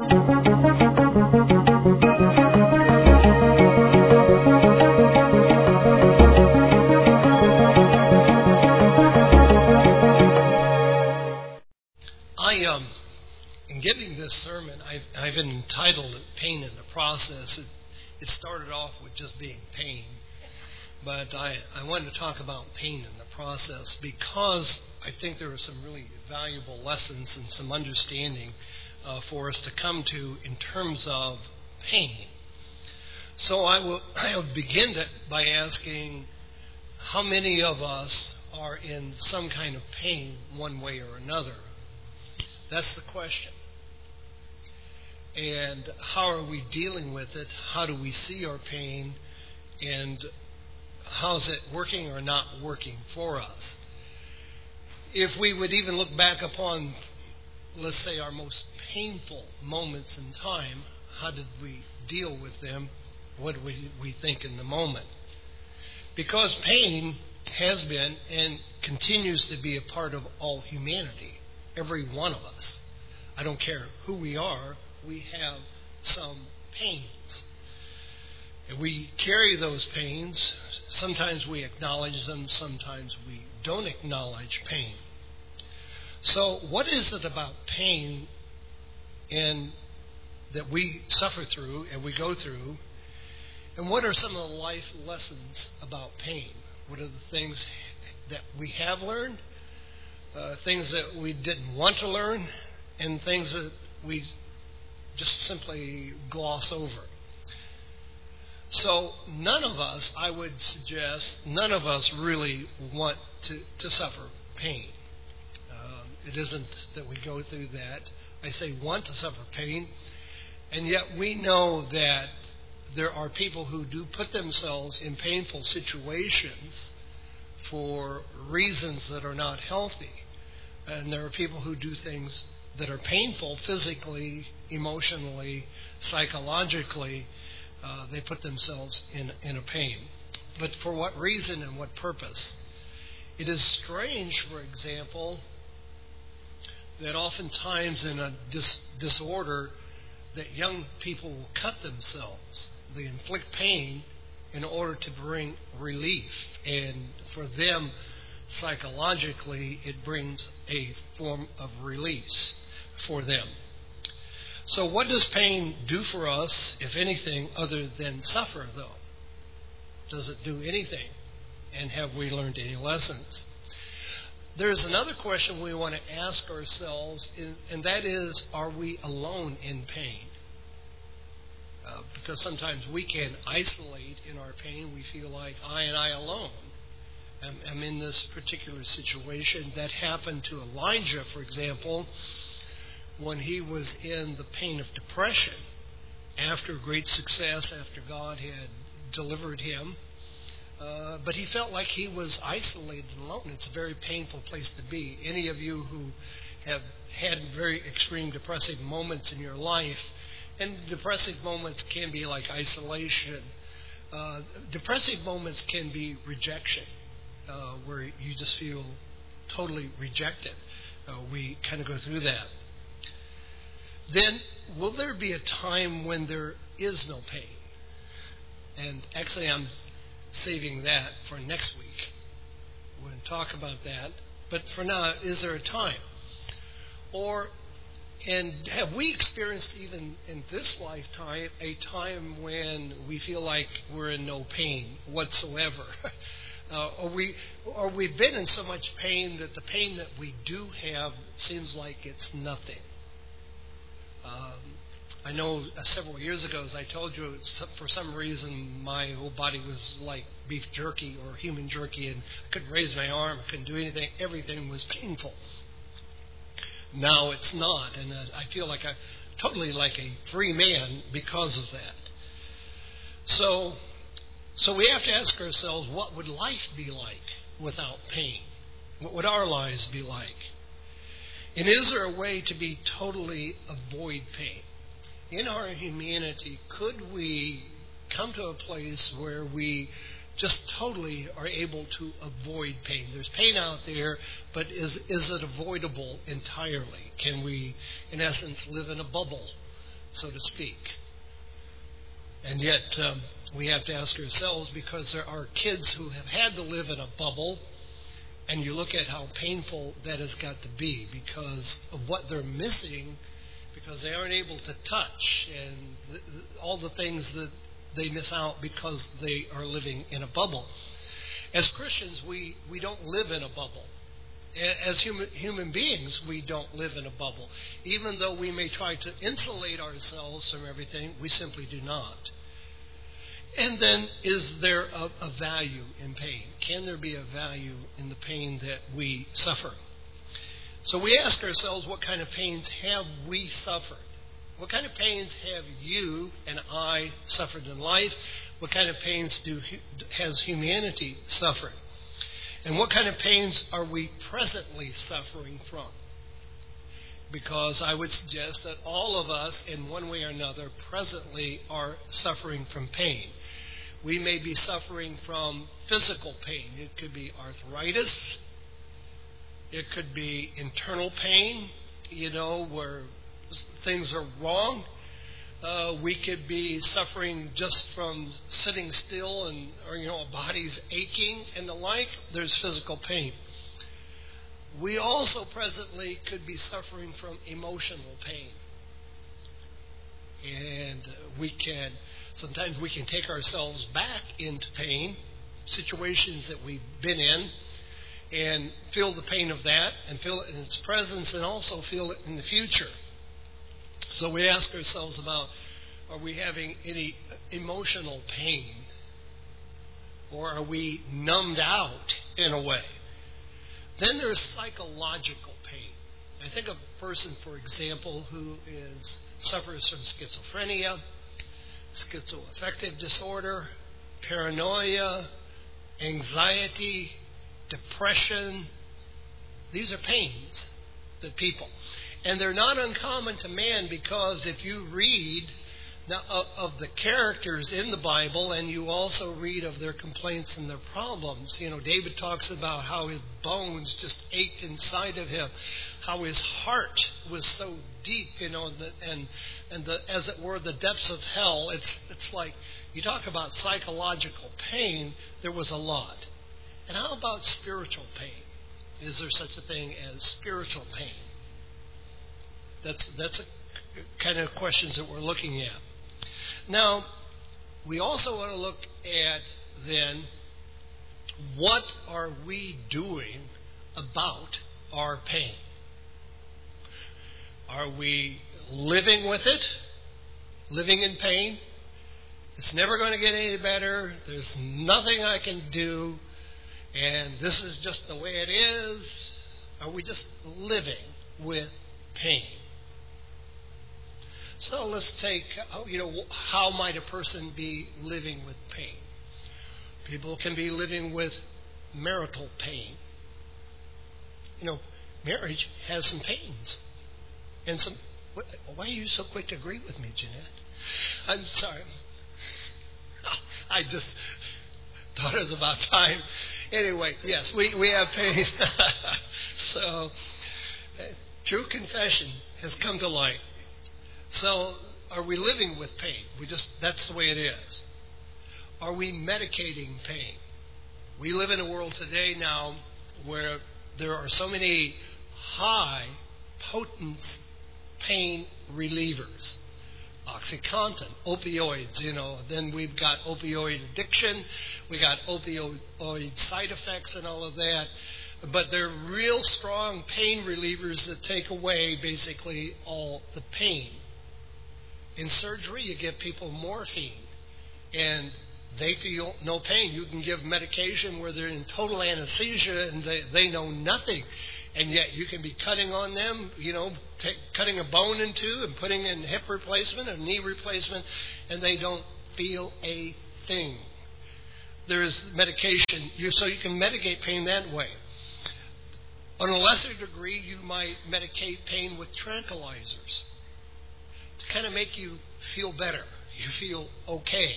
I um, in giving this sermon, I've, I've entitled it "Pain in the Process." It, it started off with just being pain, but I, I wanted to talk about pain in the process because I think there are some really valuable lessons and some understanding uh, for us to come to in terms of pain. So I will I will begin to, by asking how many of us are in some kind of pain one way or another. That's the question. And how are we dealing with it? How do we see our pain? And how's it working or not working for us? If we would even look back upon, let's say, our most painful moments in time, how did we deal with them? What we, we think in the moment? Because pain has been and continues to be a part of all humanity, every one of us. I don't care who we are, we have some pains. And we carry those pains. Sometimes we acknowledge them, sometimes we don't acknowledge pain. So, what is it about pain that we suffer through and we go through? And what are some of the life lessons about pain? What are the things that we have learned, uh, things that we didn't want to learn, and things that we just simply gloss over. So, none of us, I would suggest, none of us really want to, to suffer pain. It isn't that we go through that. I say want to suffer pain, and yet we know that there are people who do put themselves in painful situations for reasons that are not healthy. And there are people who do things that are painful physically, emotionally, psychologically, uh, they put themselves in, in a pain. But for what reason and what purpose? It is strange, for example, that oftentimes in a dis- disorder, that young people will cut themselves. They inflict pain in order to bring relief. And for them, psychologically, it brings a form of release for them. So, what does pain do for us, if anything, other than suffer, though? Does it do anything? And have we learned any lessons? There's another question we want to ask ourselves, and that is are we alone in pain? Uh, because sometimes we can isolate in our pain. We feel like I and I alone am, am in this particular situation. That happened to Elijah, for example when he was in the pain of depression after great success, after God had delivered him. Uh, but he felt like he was isolated and alone. It's a very painful place to be. Any of you who have had very extreme depressive moments in your life, and depressive moments can be like isolation. Uh, depressive moments can be rejection, uh, where you just feel totally rejected. Uh, we kind of go through that then will there be a time when there is no pain? And actually, I'm saving that for next week. We'll talk about that. But for now, is there a time? Or, and have we experienced even in this lifetime a time when we feel like we're in no pain whatsoever? uh, or we, or we've been in so much pain that the pain that we do have seems like it's nothing. Um, I know uh, several years ago, as I told you, for some reason my whole body was like beef jerky or human jerky, and I couldn't raise my arm, I couldn't do anything. Everything was painful. Now it's not, and uh, I feel like I totally like a free man because of that. So, so we have to ask ourselves, what would life be like without pain? What would our lives be like? And is there a way to be totally avoid pain? In our humanity, could we come to a place where we just totally are able to avoid pain? There's pain out there, but is, is it avoidable entirely? Can we, in essence, live in a bubble so to speak. And yet, um, we have to ask ourselves because there are kids who have had to live in a bubble, and you look at how painful that has got to be because of what they're missing, because they aren't able to touch, and th- th- all the things that they miss out because they are living in a bubble. As Christians, we, we don't live in a bubble. As human, human beings, we don't live in a bubble. Even though we may try to insulate ourselves from everything, we simply do not. And then, is there a, a, value in pain? Can there be a value in the pain that we suffer? So we ask ourselves, what kind of pains have we suffered? What kind of pains have you and I suffered in life? What kind of pains do, has humanity suffered? And what kind of pains are we presently suffering from? Because I would suggest that all of us, in one way or another, presently are suffering from pain. We may be suffering from physical pain. It could be arthritis. It could be internal pain, you know, where things are wrong. Uh, we could be suffering just from sitting still and, or, you know, our body's aching and the like. There's physical pain. We also presently could be suffering from emotional pain. And we can, sometimes we can take ourselves back into pain, situations that we've been in, and feel the pain of that, and feel it in its presence, and also feel it in the future. So we ask ourselves about are we having any emotional pain? Or are we numbed out in a way? Then there's psychological pain. I think of a person, for example, who is suffers from schizophrenia, schizoaffective disorder, paranoia, anxiety, depression. These are pains that people and they're not uncommon to man because if you read of, the characters in the Bible, and you also read of their complaints and their problems. You know, David talks about how his bones just ached inside of him, how his heart was so deep, you know, and and the, as it were, the depths of hell. It's it's like you talk about psychological pain. There was a lot, and how about spiritual pain? Is there such a thing as spiritual pain? That's that's a kind of questions that we're looking at. Now, we also want to look at then what are we doing about our pain? Are we living with it? Living in pain? It's never going to get any better. There's nothing I can do. And this is just the way it is. Are we just living with pain? So let's take, uh, you know, how might a person be living with pain? People can be living with marital pain. You know, marriage has some pains. And some. Why are you so quick to agree with me, Jeanette? I'm sorry. I just thought it was about time. Anyway, yes, we, we have pain. so, uh, true confession has come to light. So, are we living with pain? We just that's the way it is. Are we medicating pain? We live in a world today now where there are so many high potent pain relievers. Oxycontin, opioids, you know, then we've got opioid addiction, we got opioid side effects and all of that. But they're real strong pain relievers that take away basically all the pain. In surgery, you give people morphine, and they feel no pain. You can give medication where they're in total anesthesia and they, they know nothing. And yet you can be cutting on them, you know, take, cutting a bone in two and putting in hip replacement, a knee replacement, and they don't feel a thing. There is medication, you, so you can medicate pain that way. On a lesser degree, you might medicate pain with tranquilizers to kind of make you feel better. You feel okay.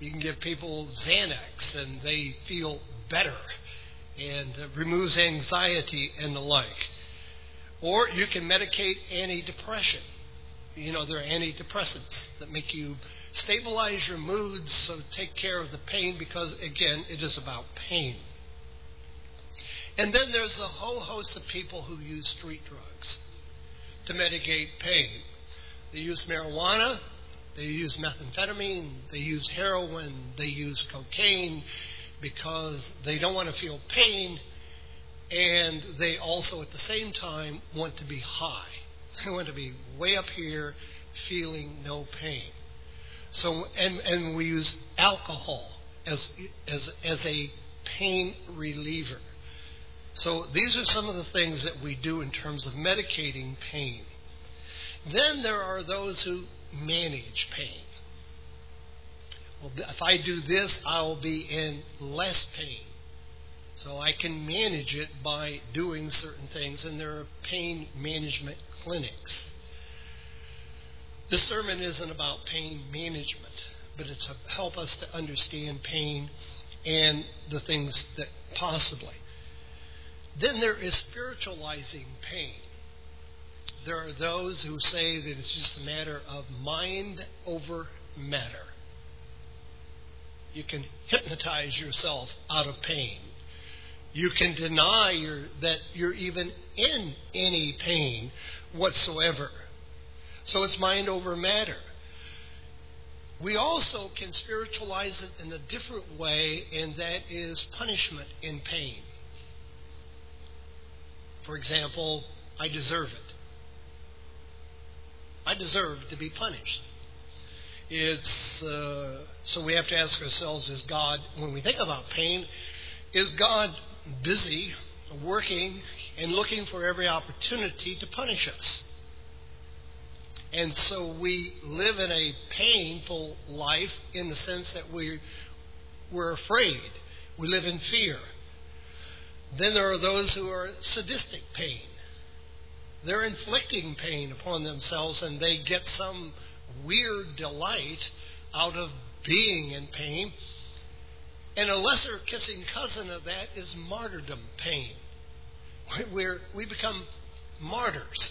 You can give people Xanax and they feel better and removes anxiety and the like. Or you can medicate antidepressant. you know, there are antidepressants that make you stabilize your moods, so take care of the pain because, again, it is about pain. And then there's a whole host of people who use street drugs to mitigate pain. They use marijuana, they use methamphetamine, they use heroin, they use cocaine because they don't want to feel pain and they also at the same time want to be high. They want to be way up here feeling no pain. So and and we use alcohol as as as a pain reliever. So these are some of the things that we do in terms of medicating pain. Then there are those who manage pain. Well, if I do this, I will be in less pain. So I can manage it by doing certain things, and there are pain management clinics. This sermon isn't about pain management, but it's to help us to understand pain and the things that possibly. Then there is spiritualizing pain. There are those who say that it's just a matter of mind over matter. You can hypnotize yourself out of pain. You can deny your, that you're even in any pain whatsoever. So it's mind over matter. We also can spiritualize it in a different way, and that is punishment in pain. For example, I deserve it. I deserve to be punished. It's uh, so we have to ask ourselves: Is God, when we think about pain, is God busy working and looking for every opportunity to punish us? And so we live in a painful life in the sense that we we're afraid. We live in fear. Then there are those who are sadistic pain. They're inflicting pain upon themselves and they get some weird delight out of being in pain. And a lesser kissing cousin of that is martyrdom pain. Where we become martyrs.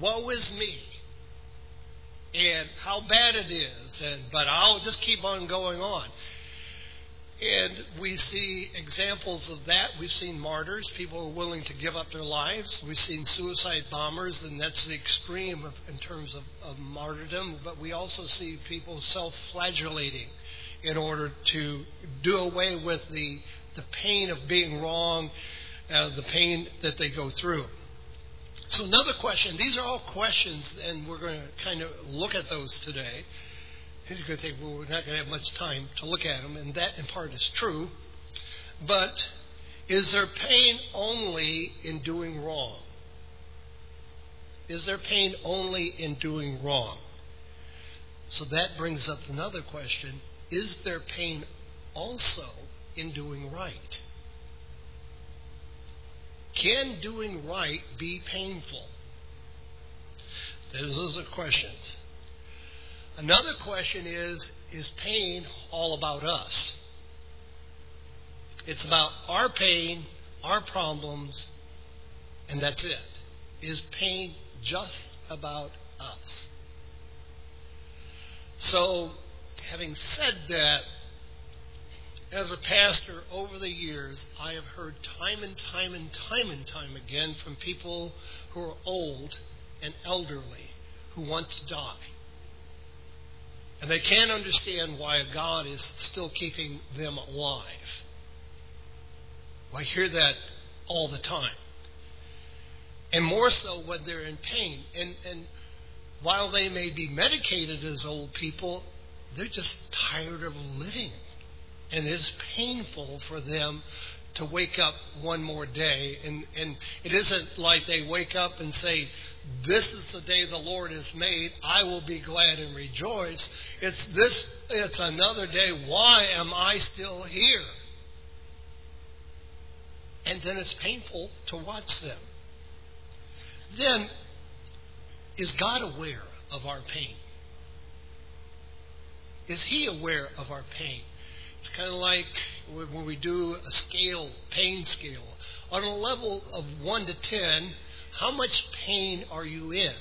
Woe is me. And how bad it is. And but I'll just keep on going on. And we see examples of that. We've seen martyrs, people who are willing to give up their lives. We've seen suicide bombers, and that's the extreme of, in terms of, of martyrdom. But we also see people self flagellating in order to do away with the, the pain of being wrong, uh, the pain that they go through. So, another question these are all questions, and we're going to kind of look at those today. He's going to think, well, we're not going to have much time to look at them, and that in part is true. But is there pain only in doing wrong? Is there pain only in doing wrong? So that brings up another question Is there pain also in doing right? Can doing right be painful? Those are questions. Another question is Is pain all about us? It's about our pain, our problems, and that's it. Is pain just about us? So, having said that, as a pastor over the years, I have heard time and time and time and time again from people who are old and elderly who want to die. And they can't understand why God is still keeping them alive. I hear that all the time. And more so when they're in pain. And, and while they may be medicated as old people, they're just tired of living. And it's painful for them to wake up one more day. And, and it isn't like they wake up and say, This is the day the Lord has made. I will be glad and rejoice. It's this it's another day. Why am I still here? And then it's painful to watch them. Then is God aware of our pain? Is He aware of our pain? It's kind of like when we do a scale, pain scale. On a level of 1 to 10, how much pain are you in?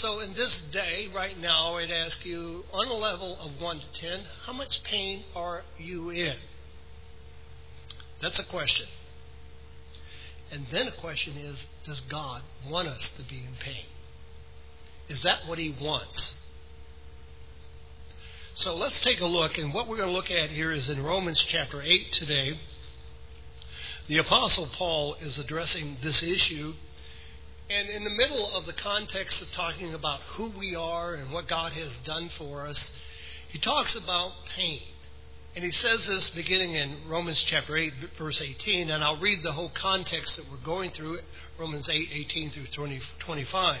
So, in this day, right now, I'd ask you on a level of 1 to 10, how much pain are you in? That's a question. And then a question is Does God want us to be in pain? Is that what He wants? So let's take a look, and what we're going to look at here is in Romans chapter 8 today. The Apostle Paul is addressing this issue, and in the middle of the context of talking about who we are and what God has done for us, he talks about pain. And he says this beginning in Romans chapter 8, verse 18, and I'll read the whole context that we're going through, Romans 8, 18 through 20, 25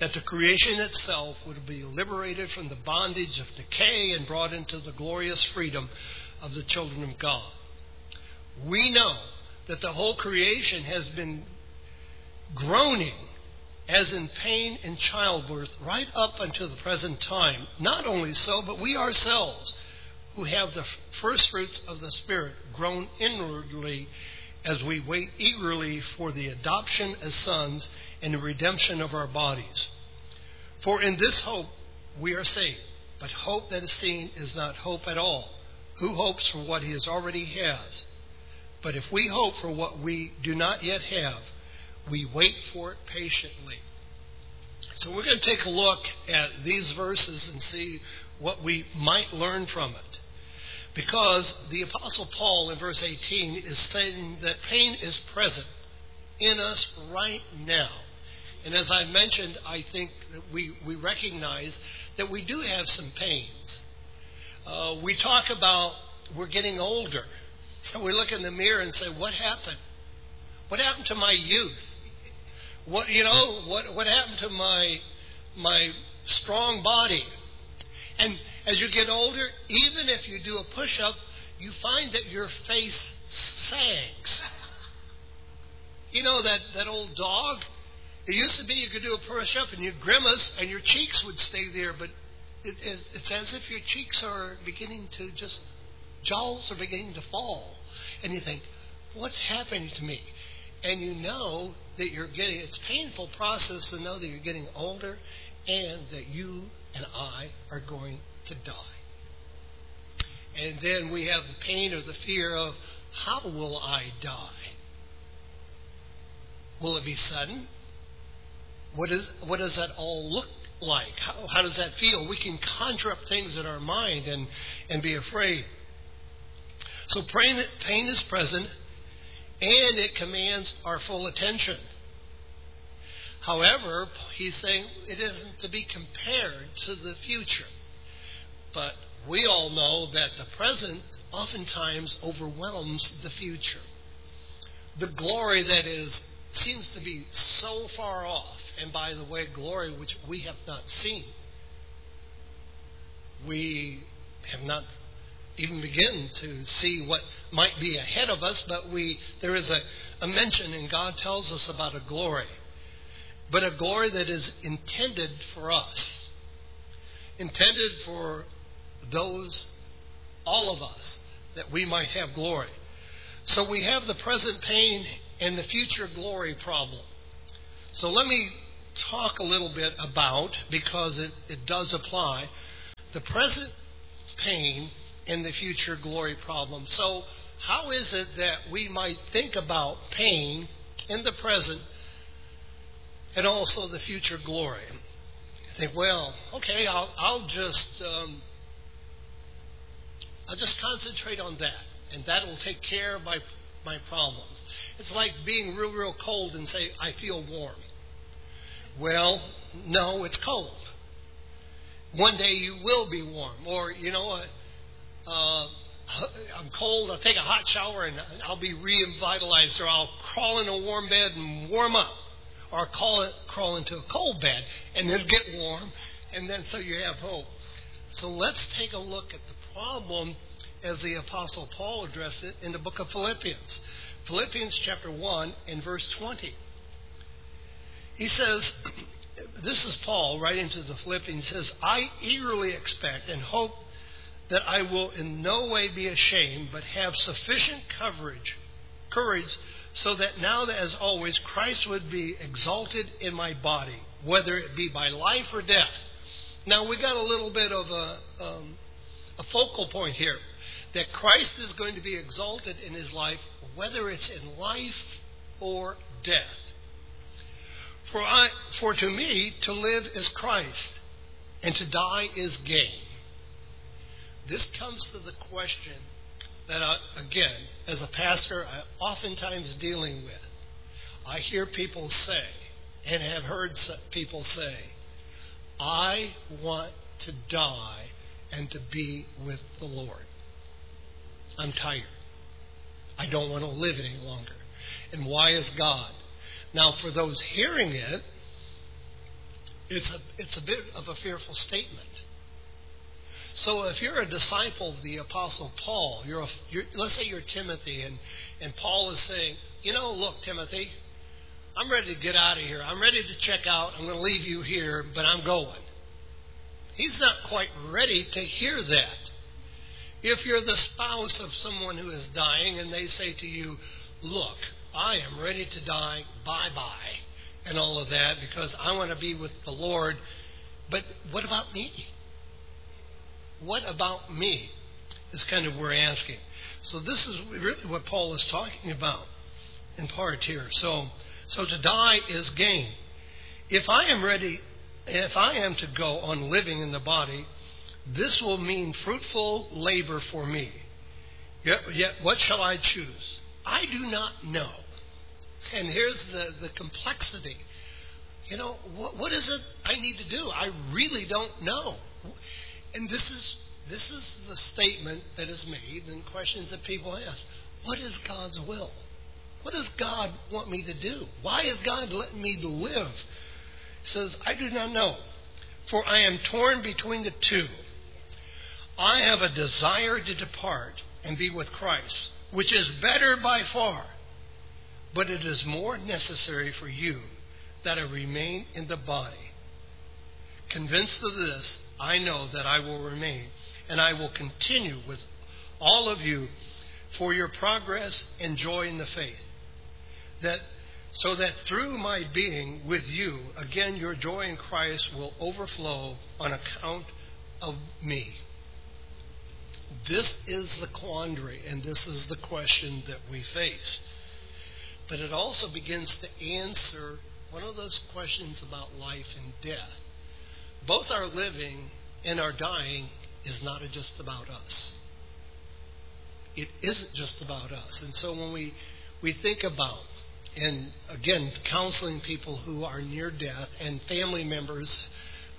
that the creation itself would be liberated from the bondage of decay and brought into the glorious freedom of the children of God. We know that the whole creation has been groaning as in pain in childbirth right up until the present time. Not only so, but we ourselves, who have the first fruits of the Spirit, groan inwardly as we wait eagerly for the adoption as sons and the redemption of our bodies. For in this hope we are saved. But hope that is seen is not hope at all. Who hopes for what he has already has? But if we hope for what we do not yet have, we wait for it patiently. So we're going to take a look at these verses and see what we might learn from it. Because the Apostle Paul in verse 18 is saying that pain is present in us right now. And as I mentioned, I think that we, we recognize that we do have some pains. Uh, we talk about we're getting older. So we look in the mirror and say, What happened? What happened to my youth? What you know, what what happened to my my strong body? And as you get older, even if you do a push up, you find that your face sags. You know that, that old dog it used to be you could do a push up and you grimace and your cheeks would stay there, but it, it's as if your cheeks are beginning to just, jowls are beginning to fall. And you think, what's happening to me? And you know that you're getting, it's a painful process to know that you're getting older and that you and I are going to die. And then we have the pain or the fear of, how will I die? Will it be sudden? What, is, what does that all look like? How, how does that feel? We can conjure up things in our mind and, and be afraid. So pain, pain is present and it commands our full attention. However, he's saying it isn't to be compared to the future. But we all know that the present oftentimes overwhelms the future. The glory that is seems to be so far off and by the way, glory which we have not seen. We have not even begun to see what might be ahead of us, but we there is a, a mention and God tells us about a glory. But a glory that is intended for us. Intended for those, all of us, that we might have glory. So we have the present pain and the future glory problem. So let me talk a little bit about, because it, it does apply, the present pain and the future glory problem. So, how is it that we might think about pain in the present and also the future glory? I think, well, okay, I'll, I'll just um, I'll just concentrate on that, and that will take care of my my problems. It's like being real, real cold and say, I feel warm. Well, no, it's cold. One day you will be warm. Or, you know, uh, uh, I'm cold, I'll take a hot shower and I'll be revitalized, or I'll crawl in a warm bed and warm up, or call it, crawl into a cold bed and then get warm, and then so you have hope. So let's take a look at the problem as the Apostle Paul addressed it in the book of Philippians. Philippians chapter 1 and verse 20. He says, This is Paul writing to the Philippians. He says, I eagerly expect and hope that I will in no way be ashamed, but have sufficient coverage, courage, so that now as always Christ would be exalted in my body, whether it be by life or death. Now we got a little bit of a, um, a focal point here that Christ is going to be exalted in his life, whether it's in life or death. For, I, for to me, to live is Christ, and to die is gain. This comes to the question that, I, again, as a pastor, I'm oftentimes dealing with. I hear people say, and have heard people say, I want to die and to be with the Lord. I'm tired. I don't want to live any longer. And why is God? Now, for those hearing it, it's a, it's a bit of a fearful statement. So if you're a disciple of the Apostle Paul, you're, a, you're let's say you're Timothy, and, and Paul is saying, you know, look, Timothy, I'm ready to get out of here. I'm ready to check out. I'm going to leave you here, but I'm going. He's not quite ready to hear that. If you're the spouse of someone who is dying and they say to you, Look, I am ready to die, bye bye, and all of that because I want to be with the Lord, but what about me? What about me? Is kind of we're asking. So this is really what Paul is talking about in part here. So, so to die is gain. If I am ready, if I am to go on living in the body, this will mean fruitful labor for me. Yet, yet what shall I choose? I do not know. And here's the, the complexity. You know, what, what is it I need to do? I really don't know. And this is this is the statement that is made and questions that people ask. What is God's will? What does God want me to do? Why is God letting me live? He says, I do not know. For I am torn between the two. I have a desire to depart and be with Christ, which is better by far. But it is more necessary for you that I remain in the body. Convinced of this, I know that I will remain, and I will continue with all of you for your progress and joy in the faith. That so that through my being with you, again your joy in Christ will overflow on account of me. This is the quandary, and this is the question that we face. But it also begins to answer one of those questions about life and death. Both our living and our dying is not just about us. It isn't just about us. And so when we, we think about, and again, counseling people who are near death and family members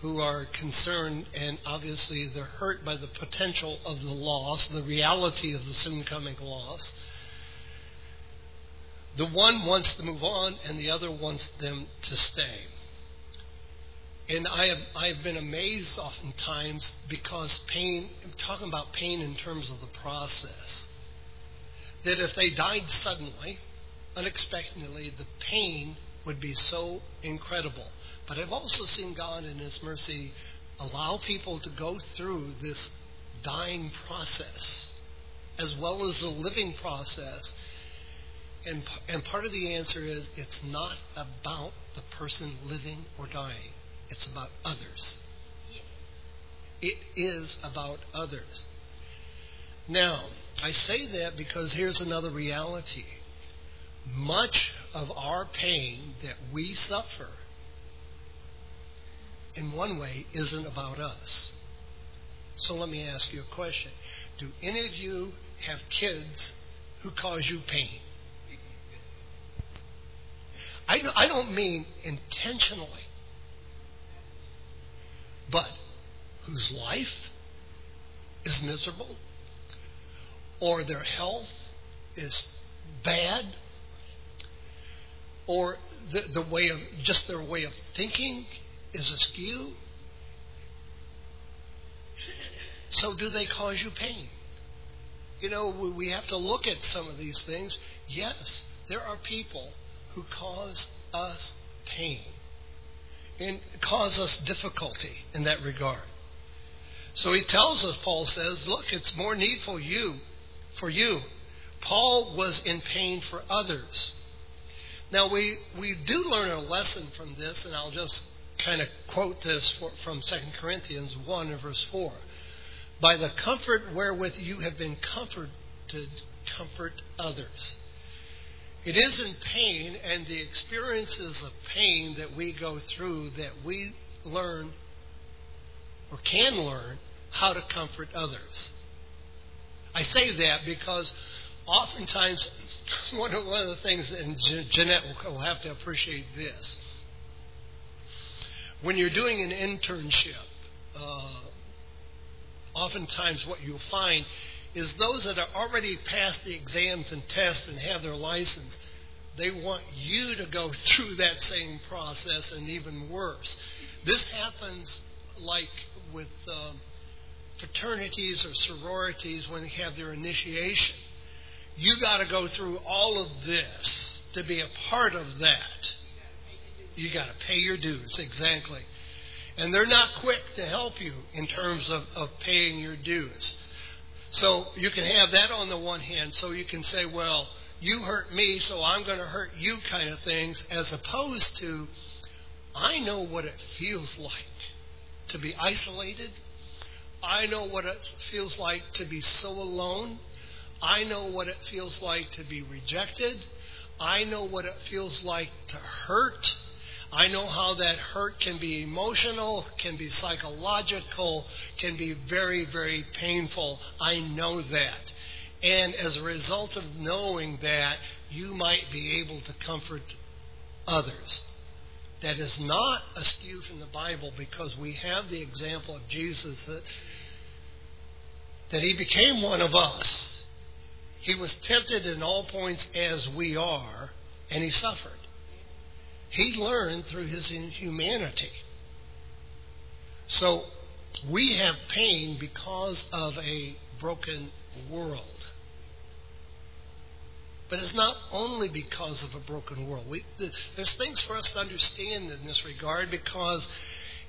who are concerned and obviously they're hurt by the potential of the loss, the reality of the soon coming loss. The one wants to move on and the other wants them to stay. And I have, I have been amazed oftentimes because pain, I'm talking about pain in terms of the process, that if they died suddenly, unexpectedly, the pain would be so incredible. But I've also seen God in His mercy allow people to go through this dying process as well as the living process. And, and part of the answer is it's not about the person living or dying, it's about others. It is about others. Now, I say that because here's another reality. Much of our pain that we suffer in one way, isn't about us. So let me ask you a question. Do any of you have kids who cause you pain? I don't mean intentionally, but whose life is miserable, or their health is bad, or the, the way of just their way of thinking is askew. So, do they cause you pain? You know, we have to look at some of these things. Yes, there are people who cause us pain and cause us difficulty in that regard. So he tells us, Paul says, look, it's more needful you for you. Paul was in pain for others. Now we we do learn a lesson from this, and I'll just kind of quote this for, from 2 Corinthians 1 verse 4. By the comfort wherewith you have been comforted, comfort others. It is in pain and the experiences of pain that we go through that we learn or can learn how to comfort others. I say that because oftentimes one of, one of the things, and Jeanette will have to appreciate this, when you're doing an internship, uh, oftentimes what you'll find is those that are already passed the exams and tests and have their license, they want you to go through that same process and even worse. This happens like with um, fraternities or sororities when they have their initiation. You got to go through all of this to be a part of that. You got to pay your dues, exactly. And they're not quick to help you in terms of, of paying your dues. So you can have that on the one hand, so you can say, well, you hurt me, so I'm going to hurt you kind of things, as opposed to, I know what it feels like to be isolated. I know what it feels like to be so alone. I know what it feels like to be rejected. I know what it feels like to hurt. I know how that hurt can be emotional, can be psychological, can be very, very painful. I know that. And as a result of knowing that, you might be able to comfort others. That is not askew from the Bible because we have the example of Jesus that, that he became one of us. He was tempted in all points as we are, and he suffered. He learned through his humanity. So we have pain because of a broken world. But it's not only because of a broken world. We, there's things for us to understand in this regard because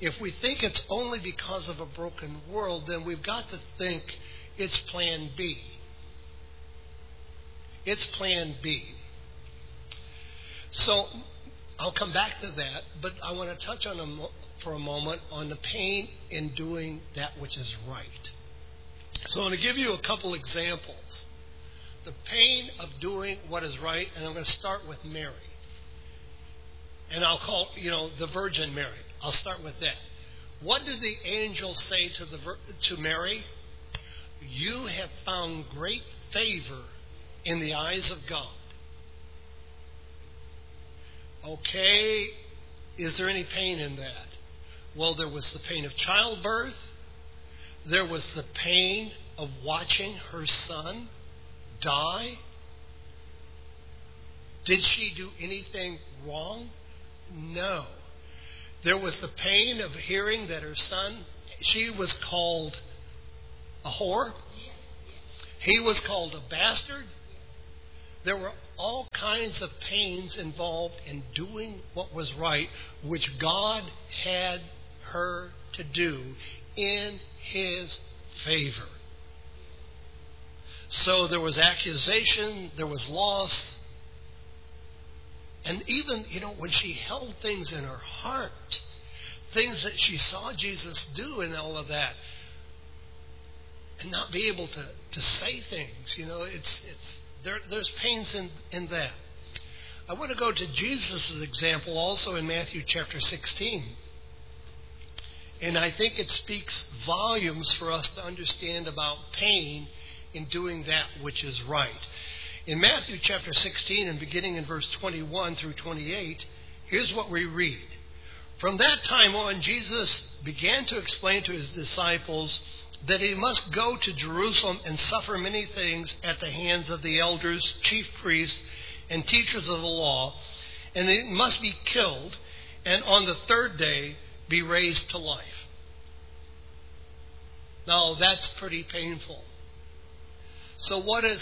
if we think it's only because of a broken world, then we've got to think it's plan B. It's plan B. So I'll come back to that, but I want to touch on a, for a moment on the pain in doing that which is right. So I'm going to give you a couple examples. The pain of doing what is right, and I'm going to start with Mary. And I'll call, you know, the Virgin Mary. I'll start with that. What did the angel say to the to Mary? You have found great favor in the eyes of God. Okay, is there any pain in that? Well, there was the pain of childbirth. There was the pain of watching her son die. Did she do anything wrong? No. There was the pain of hearing that her son, she was called a whore. He was called a bastard. There were all kinds of pains involved in doing what was right, which God had her to do in His favor. So there was accusation, there was loss. And even, you know, when she held things in her heart, things that she saw Jesus do and all of that, and not be able to, to say things, you know, it's, it's there, there's pains in, in that. I want to go to Jesus' example also in Matthew chapter 16. And I think it speaks volumes for us to understand about pain in doing that which is right. In Matthew chapter 16 and beginning in verse 21 through 28, here's what we read. From that time on, Jesus began to explain to his disciples that he must go to Jerusalem and suffer many things at the hands of the elders, chief priests, and teachers of the law, and he must be killed, and on the third day be raised to life. Now, that's pretty painful. So, what is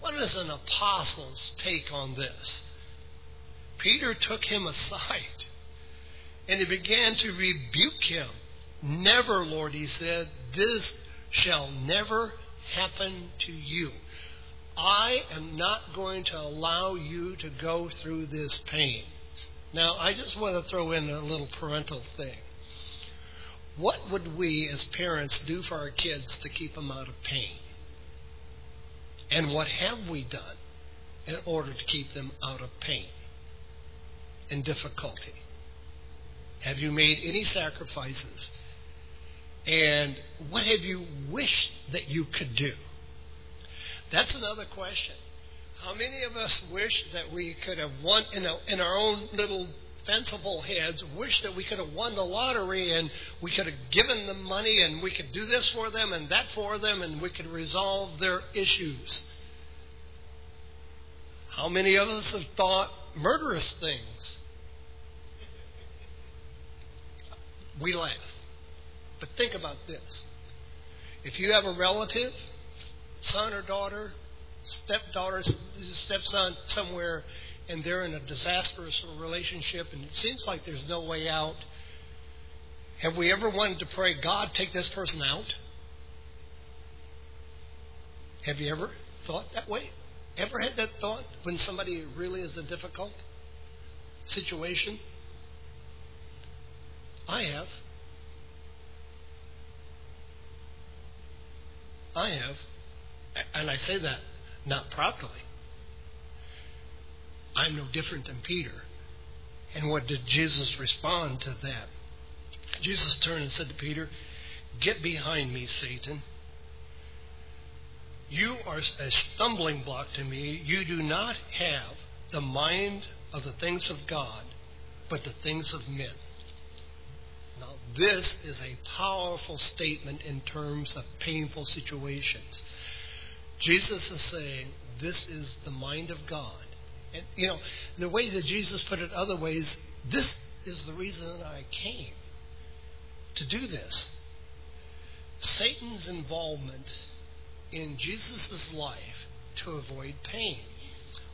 what is an apostle's take on this? Peter took him aside and he began to rebuke him. Never, Lord, he said, this shall never happen to you. I am not going to allow you to go through this pain. Now, I just want to throw in a little parental thing. What would we as parents do for our kids to keep them out of pain? And what have we done in order to keep them out of pain and difficulty? Have you made any sacrifices? And what have you wished that you could do? That's another question. How many of us wish that we could have won in, a, in our own little fanciful heads, wish that we could have won the lottery and we could have given them money and we could do this for them and that for them and we could resolve their issues? How many of us have thought murderous things? We laugh. But think about this. If you have a relative son or daughter, stepdaughter, stepson somewhere, and they're in a disastrous relationship and it seems like there's no way out, have we ever wanted to pray, God, take this person out? Have you ever thought that way? Ever had that thought when somebody really is a difficult situation? I have. I have. And I say that not properly. I'm no different than Peter. And what did Jesus respond to that? Jesus turned and said to Peter, Get behind me, Satan. You are a stumbling block to me. You do not have the mind of the things of God, but the things of men. This is a powerful statement in terms of painful situations. Jesus is saying, This is the mind of God. And, you know, the way that Jesus put it other ways, this is the reason I came to do this. Satan's involvement in Jesus' life to avoid pain.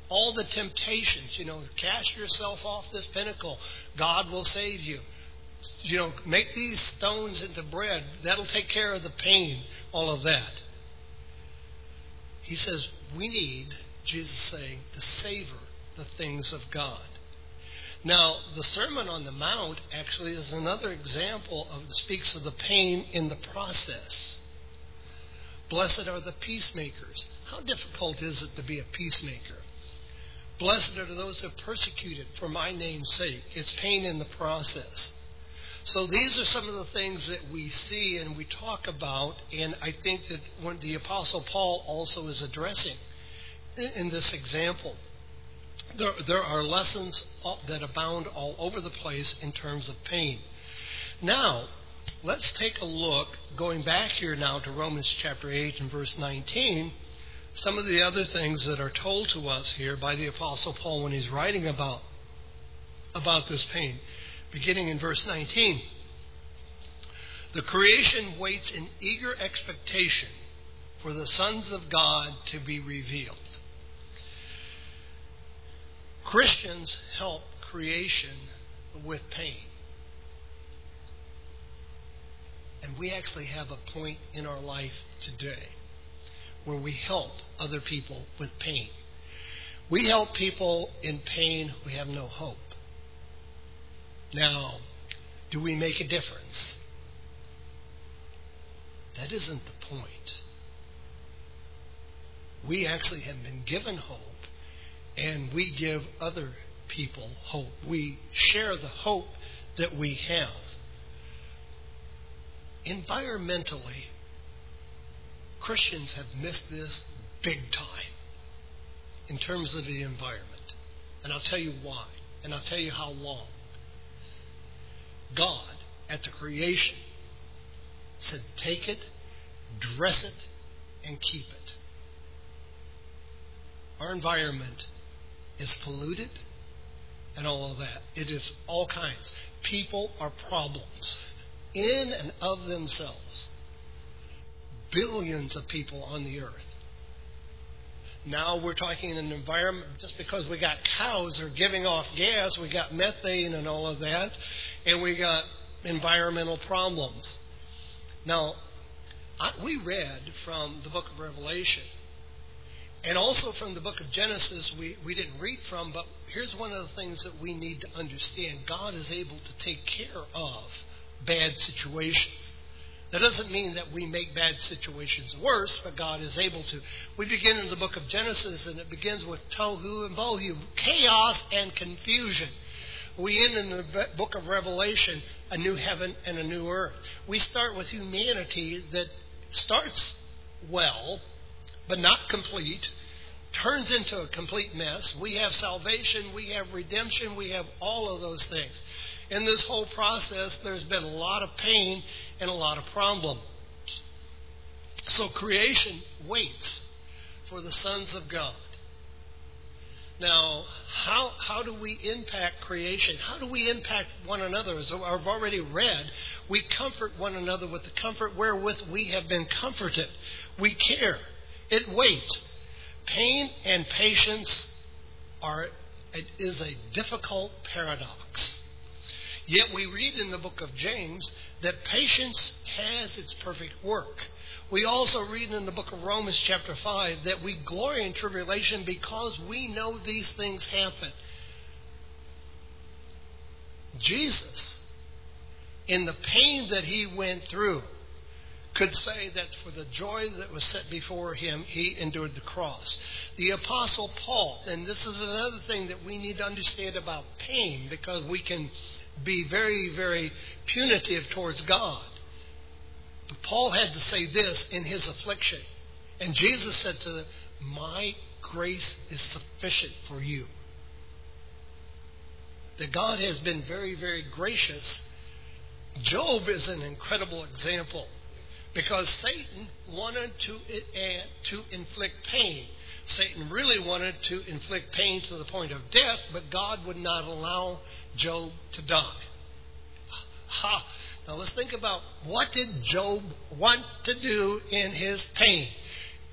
All the temptations, you know, cast yourself off this pinnacle, God will save you. You know, make these stones into bread, that'll take care of the pain, all of that. He says, we need, Jesus saying, to savor the things of God. Now, the Sermon on the Mount actually is another example of speaks of the pain in the process. Blessed are the peacemakers. How difficult is it to be a peacemaker? Blessed are those who are persecuted for my name's sake. It's pain in the process. So these are some of the things that we see and we talk about, and I think that when the Apostle Paul also is addressing in this example. There, there are lessons that abound all over the place in terms of pain. Now, let's take a look, going back here now to Romans chapter 8 and verse 19, some of the other things that are told to us here by the Apostle Paul when he's writing about, about this pain. Beginning in verse 19. The creation waits in eager expectation for the sons of God to be revealed. Christians help creation with pain. And we actually have a point in our life today where we help other people with pain. We help people in pain who have no hope. Now, do we make a difference? That isn't the point. We actually have been given hope, and we give other people hope. We share the hope that we have environmentally, Christians have missed this big time in terms of the environment. And I'll tell you why. And I'll tell you how long. God, at the creation, said, Take it, dress it, and keep it. Our environment is polluted and all of that. It is all kinds. People are problems. in and of themselves. Billions of people on the earth. Now we're talking an environment, just because we got cows are giving off gas, we got methane and all of that, and we got environmental problems. Now, I, we read from the book of Revelation, and also from the book of Genesis, we, we didn't read from, but here's one of the things that we need to understand God is able to take care of bad situations. That doesn't mean that we make bad situations worse, but God is able to. We begin in the book of Genesis, and it begins with tohu and bohu, chaos and confusion. We end in the book of Revelation, a new heaven and a new earth. We start with humanity that starts well, but not complete, turns into a complete mess. We have salvation, we have redemption, we have all of those things in this whole process, there's been a lot of pain and a lot of problems. So creation waits for the sons of God. Now, how, how do we impact creation? How do we impact one another? As I've already read, we comfort one another with the comfort wherewith we have been comforted. We care. It waits. Pain and patience are it is a difficult paradox. Yet we read in the book of James that patience has its perfect work. We also read in the book of Romans, chapter 5, that we glory in tribulation because we know these things happen. Jesus, in the pain that he went through, could say that for the joy that was set before him, he endured the cross. The Apostle Paul, and this is another thing that we need to understand about pain because we can be very, very punitive towards God. But Paul had to say this in his affliction. And Jesus said to them, My grace is sufficient for you. That God has been very, very gracious. Job is an incredible example because Satan wanted to, uh, to inflict pain. Satan really wanted to inflict pain to the point of death, but God would not allow Job to die. Ha! Now let's think about what did Job want to do in his pain?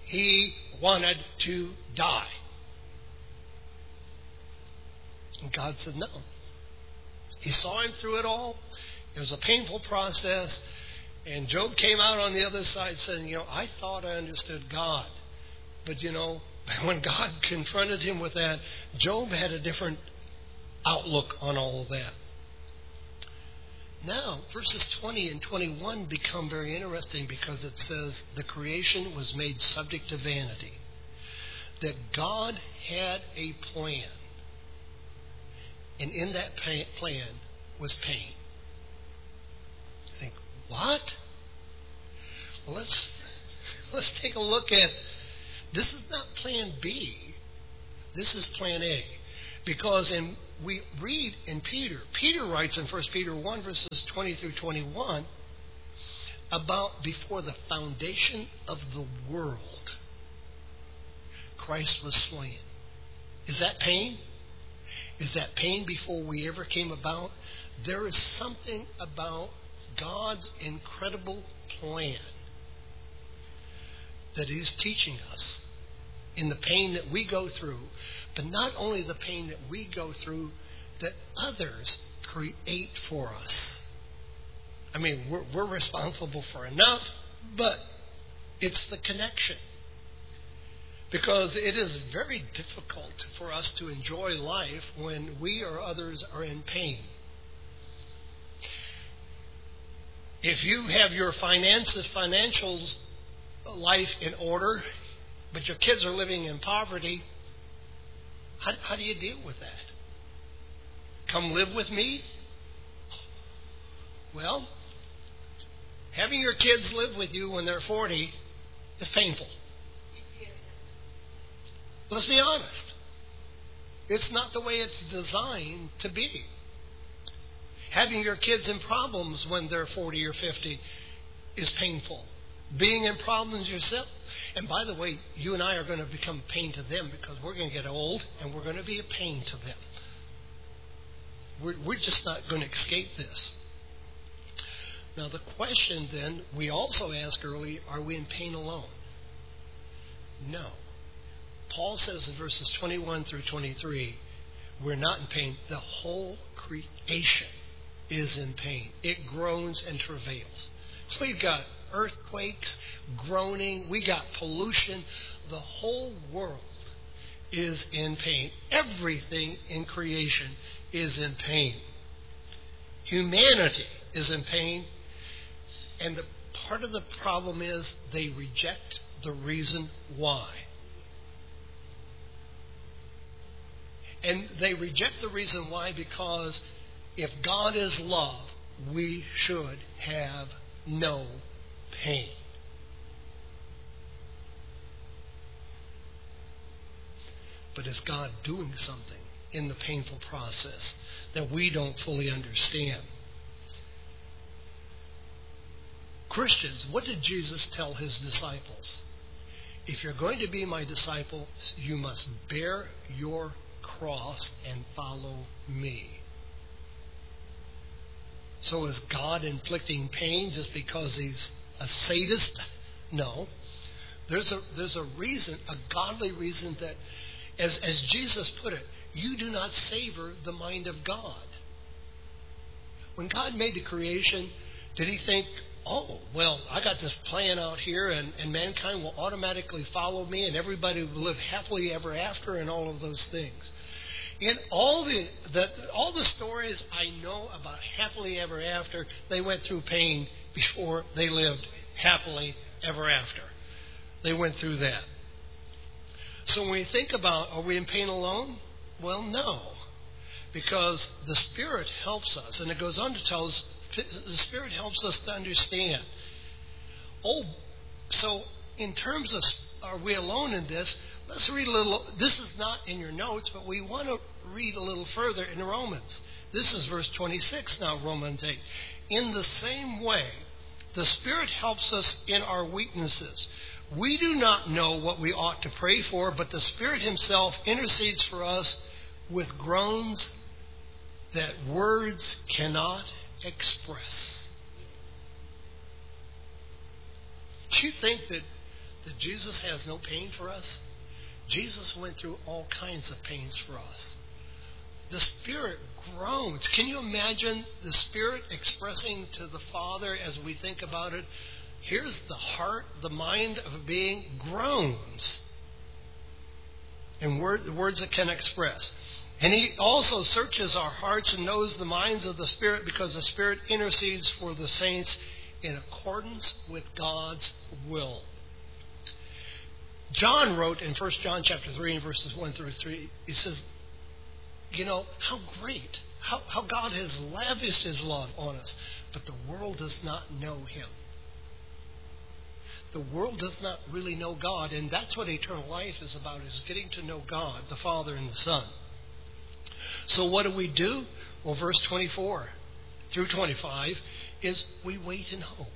He wanted to die. And God said no. He saw him through it all. It was a painful process. And Job came out on the other side saying, You know, I thought I understood God. But, you know, when God confronted him with that, Job had a different outlook on all of that. Now, verses 20 and 21 become very interesting because it says the creation was made subject to vanity. That God had a plan. And in that plan was pain. I think, what? Well, let's let's take a look at this is not plan B. This is plan A. Because in we read in Peter, Peter writes in 1 Peter 1, verses 20 through 21, about before the foundation of the world, Christ was slain. Is that pain? Is that pain before we ever came about? There is something about God's incredible plan that He's teaching us in the pain that we go through, but not only the pain that we go through, that others create for us. I mean, we're, we're responsible for enough, but it's the connection. Because it is very difficult for us to enjoy life when we or others are in pain. If you have your finances, financials life in order, but your kids are living in poverty, how, how do you deal with that? Come live with me? Well, having your kids live with you when they're 40 is painful. Let's be honest. It's not the way it's designed to be. Having your kids in problems when they're 40 or 50 is painful. Being in problems yourself and by the way, you and I are going to become pain to them because we're going to get old and we're going to be a pain to them. We're, we're just not going to escape this. Now, the question then we also asked early, are we in pain alone? No. Paul says in verses 21 through 23, we're not in pain. The whole creation is in pain. It groans and travails. So we've got earthquakes, groaning, we got pollution. The whole world is in pain. Everything in creation is in pain. Humanity is in pain, and the part of the problem is they reject the reason why. And they reject the reason why because if God is love, we should have no pain. But is God doing something in the painful process that we don't fully understand? Christians, what did Jesus tell his disciples? If you're going to be my disciple, you must bear your cross and follow me. So is God inflicting pain just because he's a sadist? No. There's a there's a reason, a godly reason that as as Jesus put it, you do not savor the mind of God. When God made the creation, did he think, oh, well, I got this plan out here and, and mankind will automatically follow me and everybody will live happily ever after and all of those things? in all the, the all the stories I know about happily ever after, they went through pain before they lived happily ever after. They went through that. So when we think about are we in pain alone? Well, no. Because the Spirit helps us, and it goes on to tell us the Spirit helps us to understand. Oh, so in terms of are we alone in this? Let's read a little. This is not in your notes, but we want to read a little further in Romans. This is verse 26 now, Romans 8. In the same way, the Spirit helps us in our weaknesses. We do not know what we ought to pray for, but the Spirit Himself intercedes for us with groans that words cannot express. Do you think that, that Jesus has no pain for us? Jesus went through all kinds of pains for us. The Spirit groans. Can you imagine the Spirit expressing to the Father as we think about it? Here's the heart, the mind of a being groans. And word, words that can express. And he also searches our hearts and knows the minds of the Spirit because the Spirit intercedes for the saints in accordance with God's will. John wrote in 1 John chapter 3 and verses 1 through 3, he says, You know, how great, how, how God has lavished his love on us, but the world does not know him. The world does not really know God, and that's what eternal life is about, is getting to know God, the Father and the Son. So what do we do? Well, verse 24 through 25 is we wait in hope.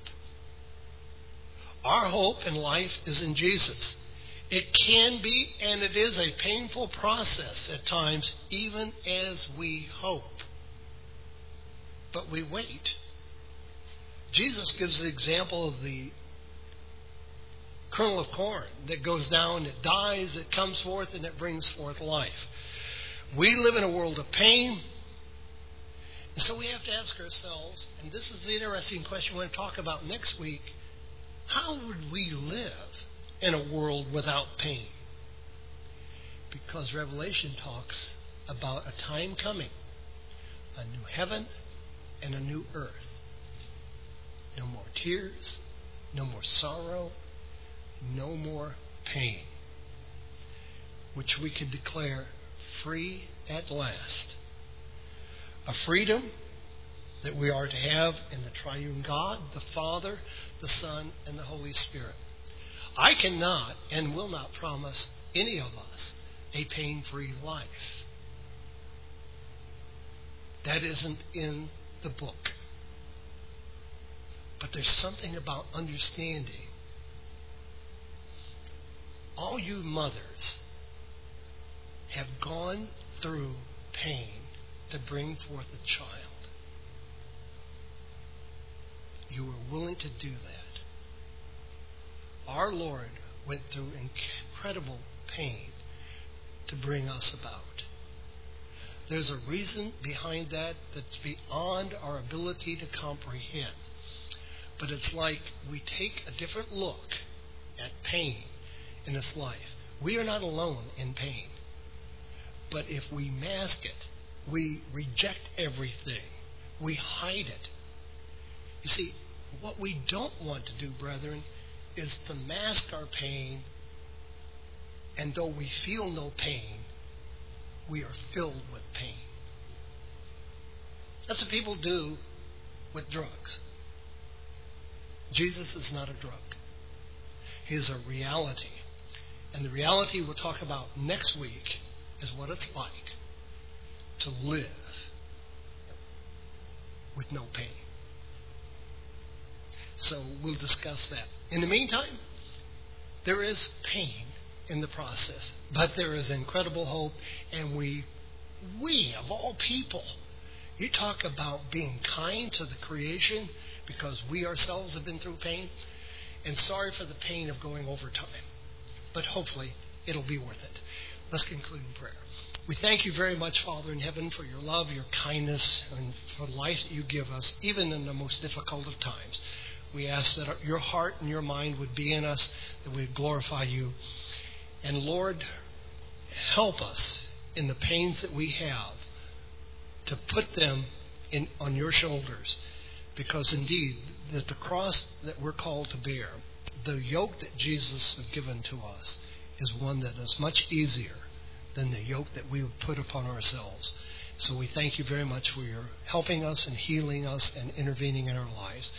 Our hope in life is in Jesus. It can be, and it is, a painful process at times, even as we hope. But we wait. Jesus gives the example of the kernel of corn that goes down, it dies, it comes forth, and it brings forth life. We live in a world of pain. And so we have to ask ourselves, and this is the interesting question we're going to talk about next week how would we live in a world without pain. Because Revelation talks about a time coming, a new heaven and a new earth. No more tears, no more sorrow, no more pain, which we can declare free at last. A freedom that we are to have in the triune God, the Father, the Son, and the Holy Spirit. I cannot and will not promise any of us a pain free life. That isn't in the book. But there's something about understanding. All you mothers have gone through pain to bring forth a child. you were willing to do that. Our Lord went through incredible pain to bring us about. There's a reason behind that that's beyond our ability to comprehend. But it's like we take a different look at pain in this life. We are not alone in pain. But if we mask it, we reject everything, we hide it. You see, what we don't want to do, brethren, is to mask our pain, and though we feel no pain, we are filled with pain. That's what people do with drugs. Jesus is not a drug. He is a reality. And the reality we'll talk about next week is what it's like to live with no pain. So we'll discuss that. In the meantime, there is pain in the process, but there is incredible hope, and we, we of all people, you talk about being kind to the creation because we ourselves have been through pain, and sorry for the pain of going over time, but hopefully it'll be worth it. Let's conclude in prayer. We thank you very much, Father in heaven, for your love, your kindness, and for the life that you give us, even in the most difficult of times. We ask that your heart and your mind would be in us, that we'd glorify you. And Lord, help us in the pains that we have to put them in, on your shoulders. Because indeed, that the cross that we're called to bear, the yoke that Jesus has given to us, is one that is much easier than the yoke that we would put upon ourselves. So we thank you very much for your helping us and healing us and intervening in our lives.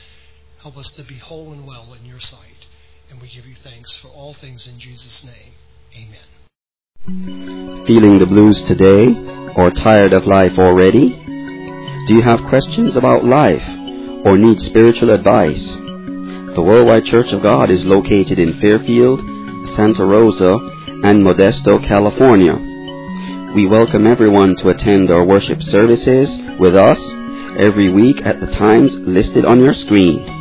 Help us to be whole and well in your sight. And we give you thanks for all things in Jesus' name. Amen. Feeling the blues today or tired of life already? Do you have questions about life or need spiritual advice? The Worldwide Church of God is located in Fairfield, Santa Rosa, and Modesto, California. We welcome everyone to attend our worship services with us every week at the times listed on your screen.